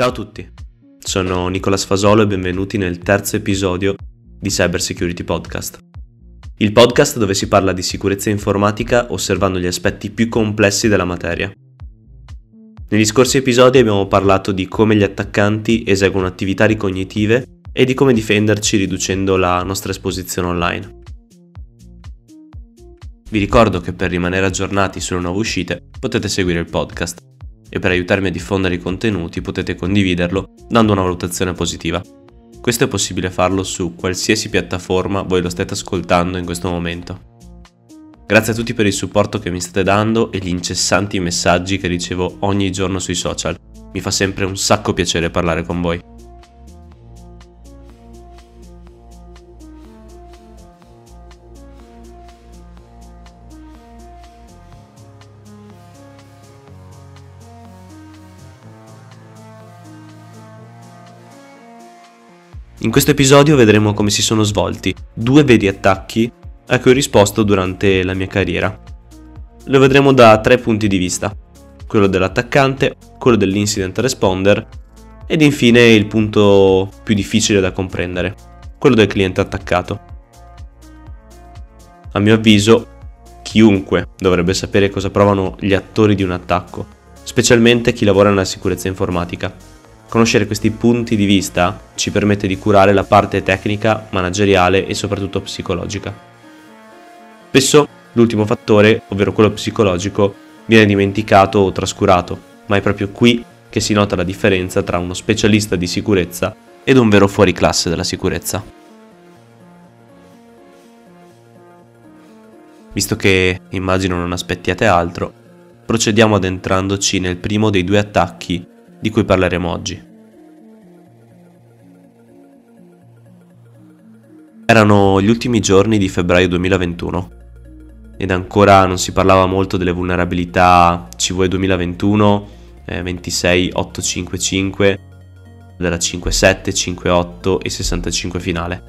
Ciao a tutti, sono Nicola Sfasolo e benvenuti nel terzo episodio di Cyber Security Podcast. Il podcast dove si parla di sicurezza informatica osservando gli aspetti più complessi della materia. Negli scorsi episodi abbiamo parlato di come gli attaccanti eseguono attività ricognitive e di come difenderci riducendo la nostra esposizione online. Vi ricordo che per rimanere aggiornati sulle nuove uscite potete seguire il podcast e per aiutarmi a diffondere i contenuti potete condividerlo dando una valutazione positiva. Questo è possibile farlo su qualsiasi piattaforma voi lo state ascoltando in questo momento. Grazie a tutti per il supporto che mi state dando e gli incessanti messaggi che ricevo ogni giorno sui social. Mi fa sempre un sacco piacere parlare con voi. In questo episodio vedremo come si sono svolti due veri attacchi a cui ho risposto durante la mia carriera. Lo vedremo da tre punti di vista, quello dell'attaccante, quello dell'incident responder ed infine il punto più difficile da comprendere, quello del cliente attaccato. A mio avviso, chiunque dovrebbe sapere cosa provano gli attori di un attacco, specialmente chi lavora nella sicurezza informatica. Conoscere questi punti di vista ci permette di curare la parte tecnica, manageriale e soprattutto psicologica. Spesso l'ultimo fattore, ovvero quello psicologico, viene dimenticato o trascurato, ma è proprio qui che si nota la differenza tra uno specialista di sicurezza ed un vero fuoriclasse della sicurezza. Visto che immagino non aspettiate altro, procediamo adentrandoci nel primo dei due attacchi di cui parleremo oggi. Erano gli ultimi giorni di febbraio 2021 ed ancora non si parlava molto delle vulnerabilità CVE 2021 eh, 26855 della 57, 58 e 65 finale,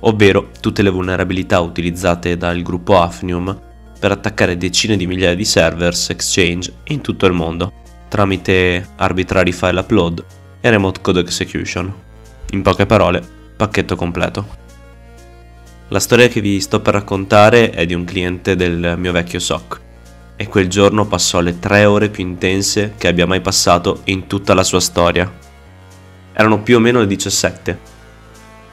ovvero tutte le vulnerabilità utilizzate dal gruppo Afnium per attaccare decine di migliaia di servers Exchange in tutto il mondo. Tramite arbitrary file upload e remote code execution. In poche parole, pacchetto completo. La storia che vi sto per raccontare è di un cliente del mio vecchio SOC e quel giorno passò le tre ore più intense che abbia mai passato in tutta la sua storia. Erano più o meno le 17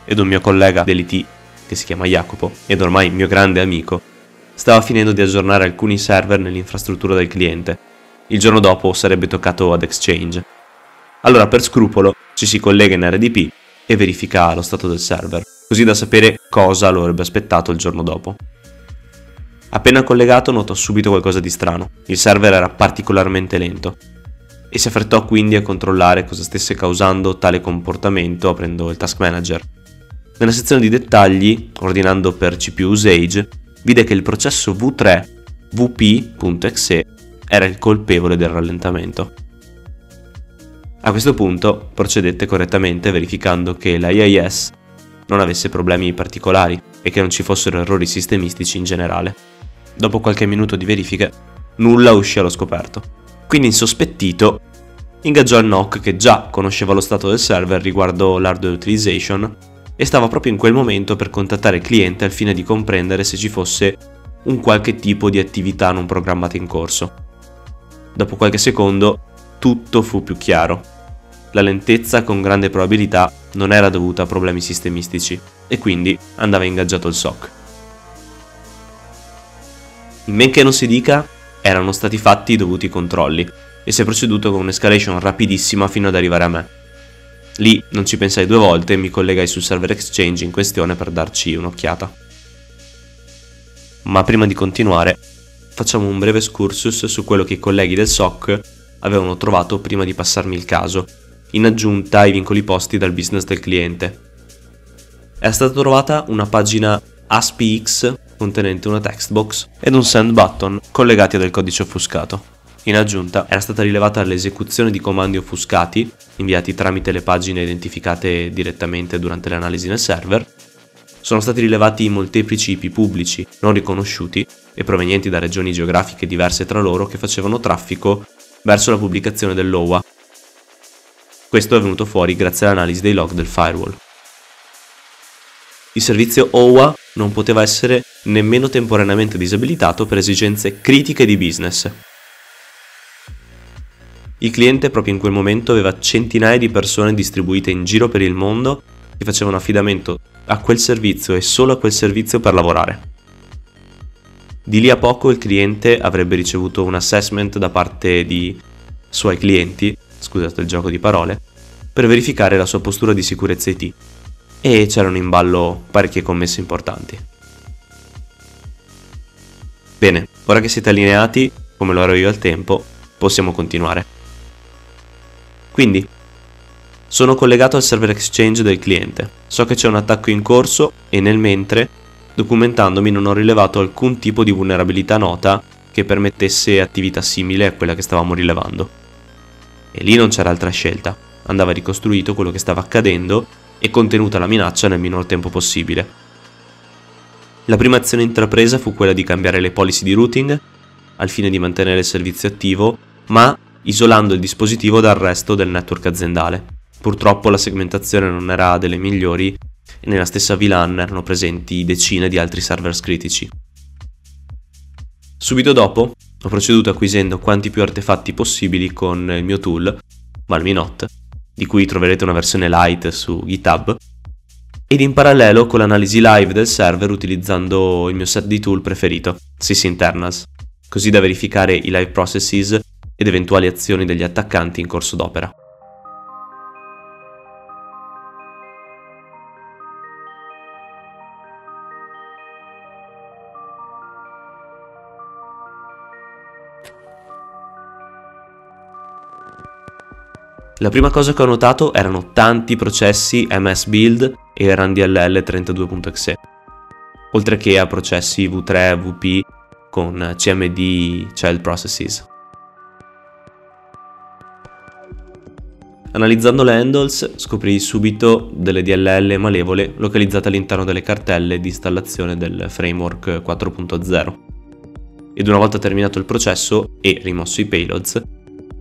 ed un mio collega dell'IT, che si chiama Jacopo ed ormai mio grande amico, stava finendo di aggiornare alcuni server nell'infrastruttura del cliente il giorno dopo sarebbe toccato ad Exchange. Allora per scrupolo ci si collega in RDP e verifica lo stato del server, così da sapere cosa lo avrebbe aspettato il giorno dopo. Appena collegato notò subito qualcosa di strano, il server era particolarmente lento e si affrettò quindi a controllare cosa stesse causando tale comportamento aprendo il task manager. Nella sezione di dettagli, ordinando per CPU usage, vide che il processo v3 vp.exe era il colpevole del rallentamento. A questo punto procedette correttamente verificando che la IIS non avesse problemi particolari e che non ci fossero errori sistemistici in generale. Dopo qualche minuto di verifiche, nulla uscì allo scoperto. Quindi insospettito, ingaggiò il NOC che già conosceva lo stato del server riguardo l'hardware utilization e stava proprio in quel momento per contattare il cliente al fine di comprendere se ci fosse un qualche tipo di attività non programmata in corso. Dopo qualche secondo tutto fu più chiaro. La lentezza con grande probabilità non era dovuta a problemi sistemistici e quindi andava ingaggiato il SOC. In men che non si dica, erano stati fatti i dovuti controlli e si è proceduto con un'escalation rapidissima fino ad arrivare a me. Lì non ci pensai due volte e mi collegai sul server exchange in questione per darci un'occhiata. Ma prima di continuare, facciamo un breve excursus su quello che i colleghi del SOC avevano trovato prima di passarmi il caso, in aggiunta ai vincoli posti dal business del cliente. È stata trovata una pagina ASPX contenente una text box ed un send button collegati a del codice offuscato. In aggiunta era stata rilevata l'esecuzione di comandi offuscati inviati tramite le pagine identificate direttamente durante l'analisi nel server sono stati rilevati molteplici IP pubblici non riconosciuti e provenienti da regioni geografiche diverse tra loro che facevano traffico verso la pubblicazione dell'OWA. Questo è venuto fuori grazie all'analisi dei log del firewall. Il servizio OWA non poteva essere nemmeno temporaneamente disabilitato per esigenze critiche di business. Il cliente proprio in quel momento aveva centinaia di persone distribuite in giro per il mondo che facevano affidamento a quel servizio e solo a quel servizio per lavorare. Di lì a poco il cliente avrebbe ricevuto un assessment da parte di suoi clienti, scusate il gioco di parole, per verificare la sua postura di sicurezza IT e c'erano in ballo parecchie commesse importanti. Bene, ora che siete allineati, come lo ero io al tempo, possiamo continuare. Quindi, sono collegato al server exchange del cliente, so che c'è un attacco in corso e nel mentre, documentandomi, non ho rilevato alcun tipo di vulnerabilità nota che permettesse attività simile a quella che stavamo rilevando. E lì non c'era altra scelta, andava ricostruito quello che stava accadendo e contenuta la minaccia nel minor tempo possibile. La prima azione intrapresa fu quella di cambiare le policy di routing al fine di mantenere il servizio attivo, ma isolando il dispositivo dal resto del network aziendale. Purtroppo la segmentazione non era delle migliori e nella stessa VLAN erano presenti decine di altri servers critici. Subito dopo ho proceduto acquisendo quanti più artefatti possibili con il mio tool, Malminot, di cui troverete una versione light su GitHub, ed in parallelo con l'analisi live del server utilizzando il mio set di tool preferito, sysinternals, così da verificare i live processes ed eventuali azioni degli attaccanti in corso d'opera. La prima cosa che ho notato erano tanti processi MS Build e RunDLL 32.exe, oltre che a processi V3 VP con CMD Child Processes. Analizzando le handles scoprì subito delle DLL malevole localizzate all'interno delle cartelle di installazione del framework 4.0 ed una volta terminato il processo e rimosso i payloads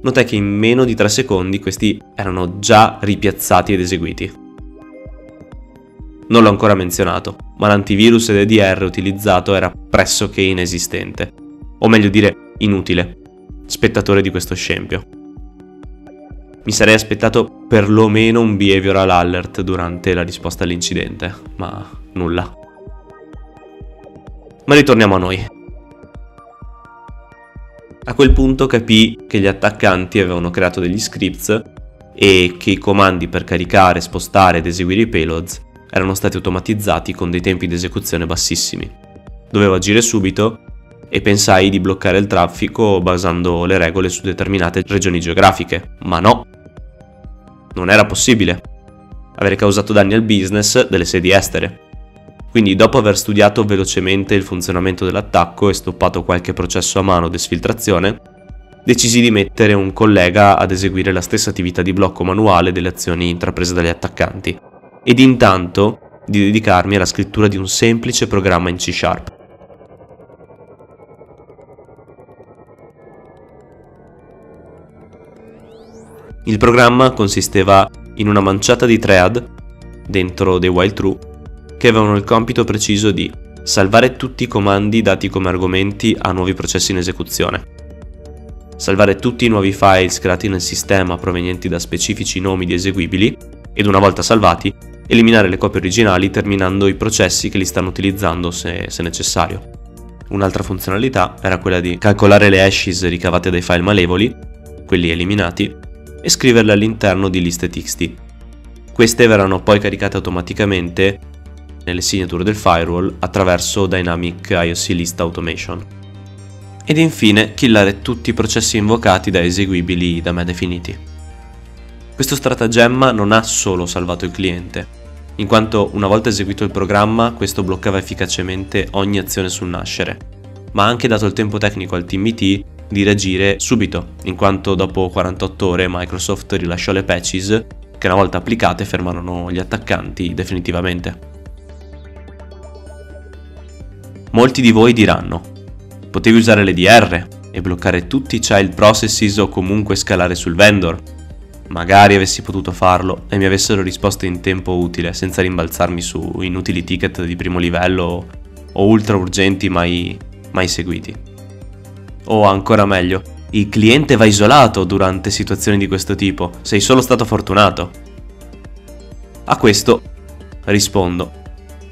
notai che in meno di 3 secondi questi erano già ripiazzati ed eseguiti. Non l'ho ancora menzionato, ma l'antivirus ed EDR utilizzato era pressoché inesistente, o meglio dire inutile, spettatore di questo scempio. Mi sarei aspettato perlomeno un behavioral alert durante la risposta all'incidente, ma nulla. Ma ritorniamo a noi. A quel punto capì che gli attaccanti avevano creato degli scripts e che i comandi per caricare, spostare ed eseguire i payloads erano stati automatizzati con dei tempi di esecuzione bassissimi. Dovevo agire subito e pensai di bloccare il traffico basando le regole su determinate regioni geografiche, ma no. Non era possibile. Avere causato danni al business delle sedi estere. Quindi dopo aver studiato velocemente il funzionamento dell'attacco e stoppato qualche processo a mano di sfiltrazione, decisi di mettere un collega ad eseguire la stessa attività di blocco manuale delle azioni intraprese dagli attaccanti, ed intanto di dedicarmi alla scrittura di un semplice programma in C Sharp. Il programma consisteva in una manciata di thread dentro dei while true che avevano il compito preciso di salvare tutti i comandi dati come argomenti a nuovi processi in esecuzione, salvare tutti i nuovi files creati nel sistema provenienti da specifici nomi di eseguibili ed una volta salvati, eliminare le copie originali terminando i processi che li stanno utilizzando se, se necessario. Un'altra funzionalità era quella di calcolare le hashes ricavate dai file malevoli, quelli eliminati, e scriverle all'interno di liste txt. Queste verranno poi caricate automaticamente nelle signature del firewall attraverso Dynamic IOC List Automation. Ed infine killare tutti i processi invocati da eseguibili da me definiti. Questo stratagemma non ha solo salvato il cliente, in quanto una volta eseguito il programma questo bloccava efficacemente ogni azione sul nascere, ma ha anche dato il tempo tecnico al team IT di reagire subito, in quanto dopo 48 ore Microsoft rilasciò le patches che una volta applicate fermarono gli attaccanti definitivamente. Molti di voi diranno, potevi usare l'EDR e bloccare tutti i child processes o comunque scalare sul vendor. magari avessi potuto farlo e mi avessero risposto in tempo utile senza rimbalzarmi su inutili ticket di primo livello o ultra urgenti mai, mai seguiti. O ancora meglio, il cliente va isolato durante situazioni di questo tipo, sei solo stato fortunato. A questo rispondo.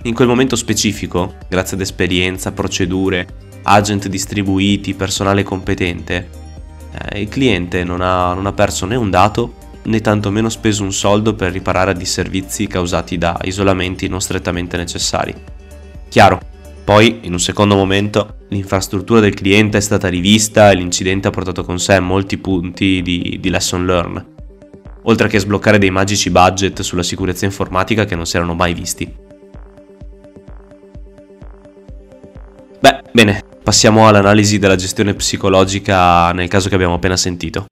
In quel momento specifico, grazie ad esperienza, procedure, agent distribuiti, personale competente, eh, il cliente non ha, non ha perso né un dato né tantomeno speso un soldo per riparare a disservizi causati da isolamenti non strettamente necessari. Chiaro, poi in un secondo momento l'infrastruttura del cliente è stata rivista e l'incidente ha portato con sé molti punti di, di lesson learn, oltre che sbloccare dei magici budget sulla sicurezza informatica che non si erano mai visti. Beh, bene, passiamo all'analisi della gestione psicologica nel caso che abbiamo appena sentito.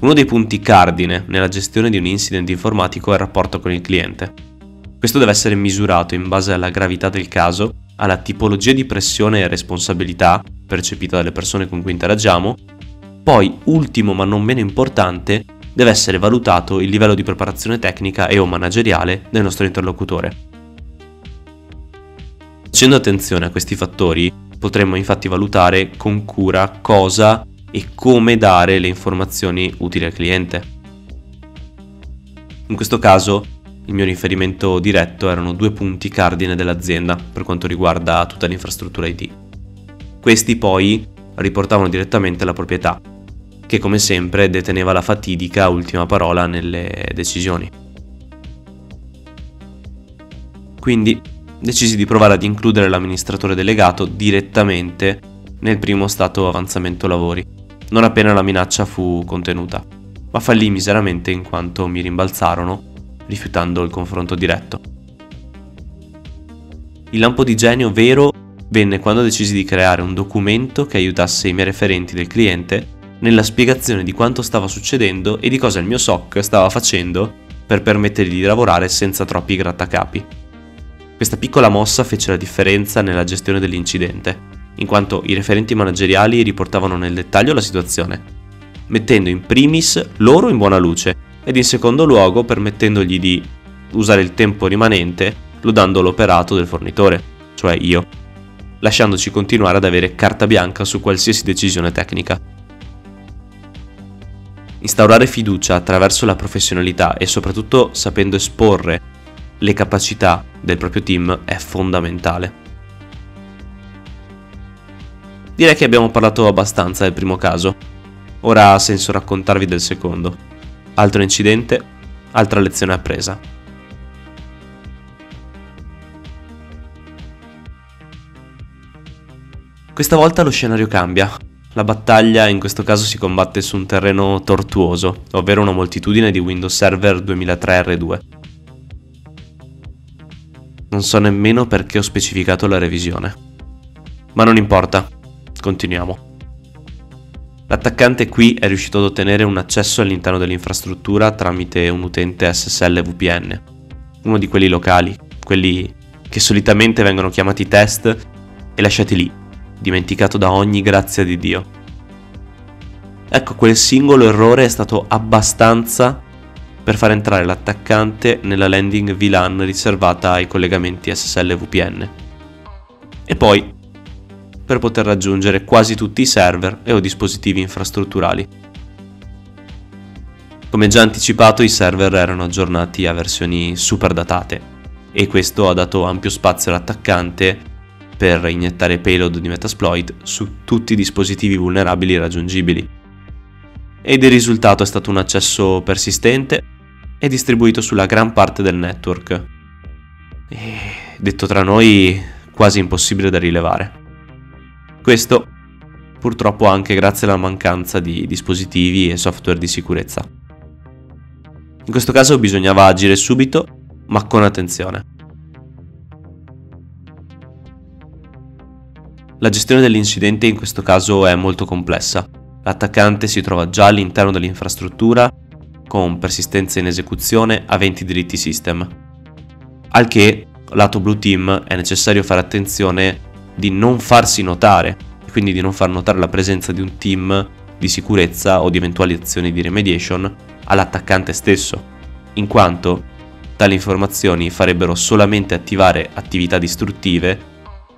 Uno dei punti cardine nella gestione di un incident informatico è il rapporto con il cliente. Questo deve essere misurato in base alla gravità del caso, alla tipologia di pressione e responsabilità percepita dalle persone con cui interagiamo, poi, ultimo ma non meno importante, deve essere valutato il livello di preparazione tecnica e o manageriale del nostro interlocutore. Facendo attenzione a questi fattori, potremmo infatti valutare con cura cosa e come dare le informazioni utili al cliente. In questo caso il mio riferimento diretto erano due punti cardine dell'azienda per quanto riguarda tutta l'infrastruttura IT. Questi poi riportavano direttamente alla proprietà, che come sempre deteneva la fatidica ultima parola nelle decisioni. Quindi decisi di provare ad includere l'amministratore delegato direttamente nel primo stato avanzamento lavori non appena la minaccia fu contenuta, ma fallì miseramente in quanto mi rimbalzarono, rifiutando il confronto diretto. Il lampo di genio vero venne quando decisi di creare un documento che aiutasse i miei referenti del cliente nella spiegazione di quanto stava succedendo e di cosa il mio SOC stava facendo per permettergli di lavorare senza troppi grattacapi. Questa piccola mossa fece la differenza nella gestione dell'incidente in quanto i referenti manageriali riportavano nel dettaglio la situazione, mettendo in primis loro in buona luce ed in secondo luogo permettendogli di usare il tempo rimanente lodando l'operato del fornitore, cioè io, lasciandoci continuare ad avere carta bianca su qualsiasi decisione tecnica. Instaurare fiducia attraverso la professionalità e soprattutto sapendo esporre le capacità del proprio team è fondamentale. Direi che abbiamo parlato abbastanza del primo caso. Ora ha senso raccontarvi del secondo. Altro incidente, altra lezione appresa. Questa volta lo scenario cambia. La battaglia in questo caso si combatte su un terreno tortuoso, ovvero una moltitudine di Windows Server 2003 R2. Non so nemmeno perché ho specificato la revisione. Ma non importa, Continuiamo. L'attaccante qui è riuscito ad ottenere un accesso all'interno dell'infrastruttura tramite un utente SSL VPN, uno di quelli locali, quelli che solitamente vengono chiamati test e lasciati lì, dimenticato da ogni grazia di Dio. Ecco, quel singolo errore è stato abbastanza per far entrare l'attaccante nella landing VLAN riservata ai collegamenti SSL VPN. E poi per poter raggiungere quasi tutti i server e o dispositivi infrastrutturali. Come già anticipato i server erano aggiornati a versioni super datate e questo ha dato ampio spazio all'attaccante per iniettare payload di Metasploit su tutti i dispositivi vulnerabili raggiungibili. Ed il risultato è stato un accesso persistente e distribuito sulla gran parte del network. E, detto tra noi, quasi impossibile da rilevare. Questo purtroppo anche grazie alla mancanza di dispositivi e software di sicurezza. In questo caso bisognava agire subito, ma con attenzione. La gestione dell'incidente in questo caso è molto complessa. L'attaccante si trova già all'interno dell'infrastruttura con persistenza in esecuzione aventi diritti system. Al che, lato Blue Team, è necessario fare attenzione di non farsi notare e quindi di non far notare la presenza di un team di sicurezza o di eventuali azioni di remediation all'attaccante stesso, in quanto tali informazioni farebbero solamente attivare attività distruttive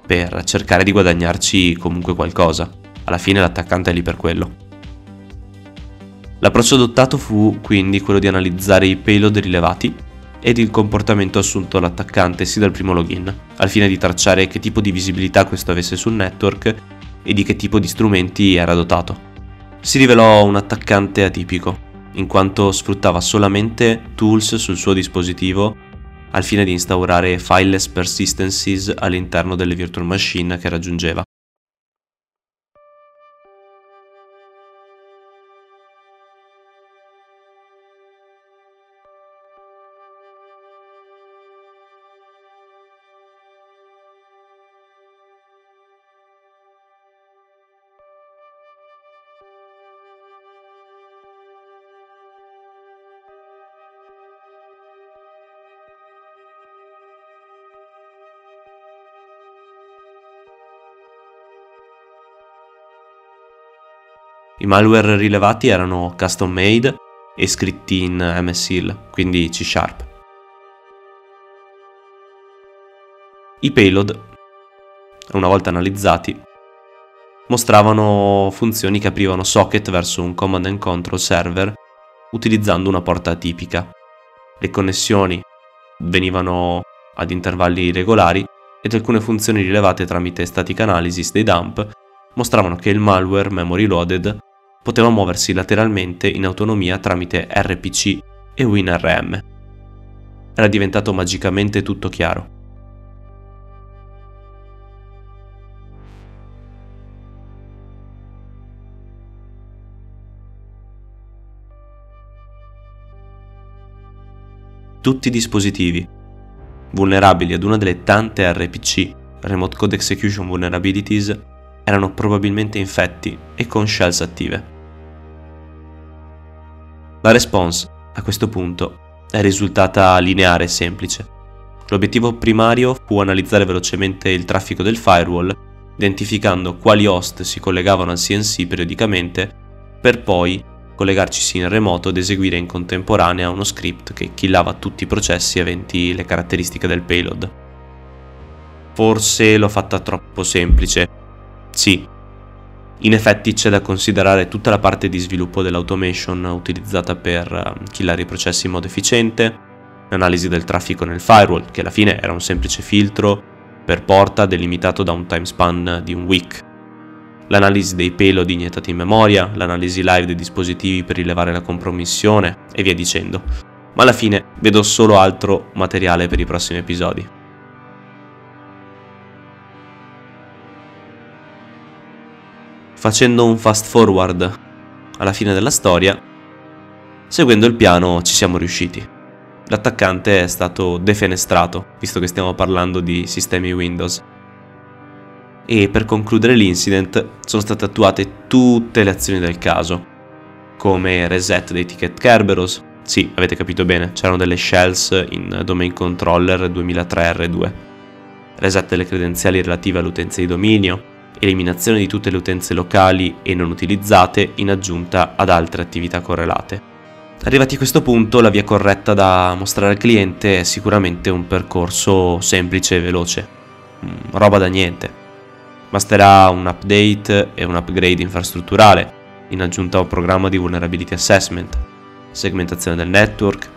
per cercare di guadagnarci comunque qualcosa. Alla fine l'attaccante è lì per quello. L'approccio adottato fu quindi quello di analizzare i payload rilevati ed il comportamento assunto dall'attaccante sì dal primo login, al fine di tracciare che tipo di visibilità questo avesse sul network e di che tipo di strumenti era dotato. Si rivelò un attaccante atipico, in quanto sfruttava solamente tools sul suo dispositivo al fine di instaurare fileless persistencies all'interno delle virtual machine che raggiungeva. Malware rilevati erano custom made e scritti in MSIL, quindi C Sharp. I payload, una volta analizzati, mostravano funzioni che aprivano socket verso un command and control server utilizzando una porta atipica. Le connessioni venivano ad intervalli regolari ed alcune funzioni rilevate tramite static analysis dei dump mostravano che il malware memory loaded poteva muoversi lateralmente in autonomia tramite RPC e WinRM. Era diventato magicamente tutto chiaro. Tutti i dispositivi vulnerabili ad una delle tante RPC, Remote Code Execution Vulnerabilities, erano probabilmente infetti e con shells attive. La response, a questo punto, è risultata lineare e semplice. L'obiettivo primario fu analizzare velocemente il traffico del firewall, identificando quali host si collegavano al CNC periodicamente, per poi collegarcisi in remoto ed eseguire in contemporanea uno script che killava tutti i processi aventi le caratteristiche del payload. Forse l'ho fatta troppo semplice. Sì, in effetti c'è da considerare tutta la parte di sviluppo dell'automation utilizzata per eh, killare i processi in modo efficiente, l'analisi del traffico nel firewall, che alla fine era un semplice filtro per porta delimitato da un time span di un week, l'analisi dei payload iniettati in memoria, l'analisi live dei dispositivi per rilevare la compromissione e via dicendo. Ma alla fine vedo solo altro materiale per i prossimi episodi. Facendo un fast forward alla fine della storia, seguendo il piano ci siamo riusciti. L'attaccante è stato defenestrato, visto che stiamo parlando di sistemi Windows. E per concludere l'incident sono state attuate tutte le azioni del caso, come reset dei ticket Kerberos, sì, avete capito bene, c'erano delle shells in Domain Controller 2003 R2, reset delle credenziali relative all'utenza di dominio, eliminazione di tutte le utenze locali e non utilizzate in aggiunta ad altre attività correlate. Arrivati a questo punto la via corretta da mostrare al cliente è sicuramente un percorso semplice e veloce, mm, roba da niente. Basterà un update e un upgrade infrastrutturale in aggiunta a un programma di vulnerability assessment, segmentazione del network,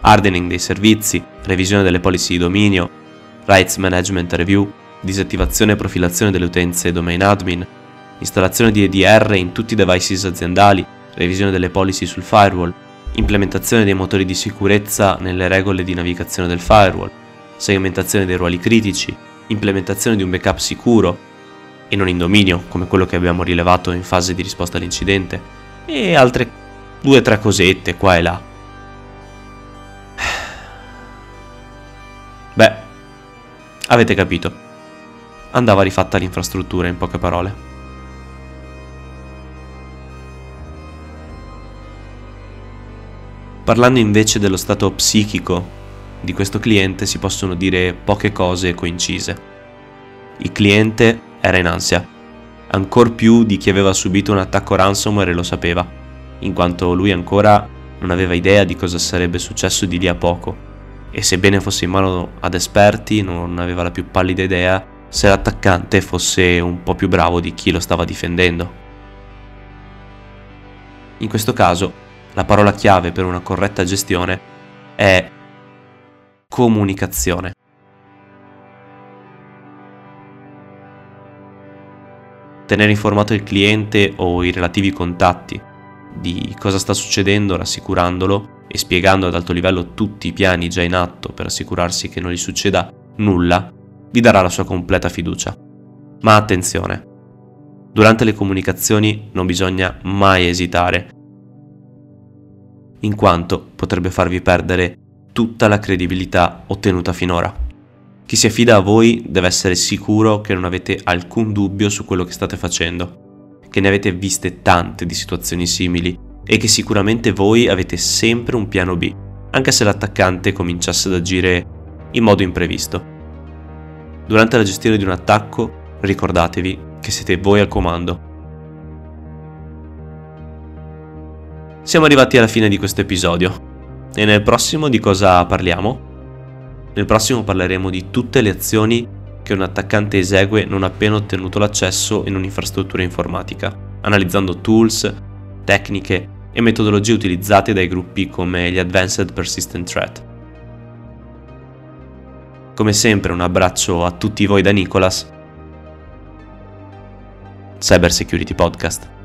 hardening dei servizi, revisione delle policy di dominio, rights management review, disattivazione e profilazione delle utenze domain admin, installazione di EDR in tutti i devices aziendali, revisione delle policy sul firewall, implementazione dei motori di sicurezza nelle regole di navigazione del firewall, segmentazione dei ruoli critici, implementazione di un backup sicuro e non in dominio, come quello che abbiamo rilevato in fase di risposta all'incidente, e altre due o tre cosette qua e là. Beh, avete capito. Andava rifatta l'infrastruttura in poche parole. Parlando invece dello stato psichico di questo cliente si possono dire poche cose coincise. Il cliente era in ansia, ancor più di chi aveva subito un attacco ransomware e lo sapeva, in quanto lui ancora non aveva idea di cosa sarebbe successo di lì a poco e sebbene fosse in mano ad esperti non aveva la più pallida idea se l'attaccante fosse un po' più bravo di chi lo stava difendendo. In questo caso la parola chiave per una corretta gestione è comunicazione. Tenere informato il cliente o i relativi contatti di cosa sta succedendo rassicurandolo e spiegando ad alto livello tutti i piani già in atto per assicurarsi che non gli succeda nulla, vi darà la sua completa fiducia. Ma attenzione, durante le comunicazioni non bisogna mai esitare in quanto potrebbe farvi perdere tutta la credibilità ottenuta finora. Chi si affida a voi deve essere sicuro che non avete alcun dubbio su quello che state facendo, che ne avete viste tante di situazioni simili e che sicuramente voi avete sempre un piano B, anche se l'attaccante cominciasse ad agire in modo imprevisto. Durante la gestione di un attacco ricordatevi che siete voi al comando Siamo arrivati alla fine di questo episodio. E nel prossimo di cosa parliamo? Nel prossimo parleremo di tutte le azioni che un attaccante esegue non appena ottenuto l'accesso in un'infrastruttura informatica, analizzando tools, tecniche e metodologie utilizzate dai gruppi come gli Advanced Persistent Threat. Come sempre un abbraccio a tutti voi da Nicolas, Cyber Security Podcast.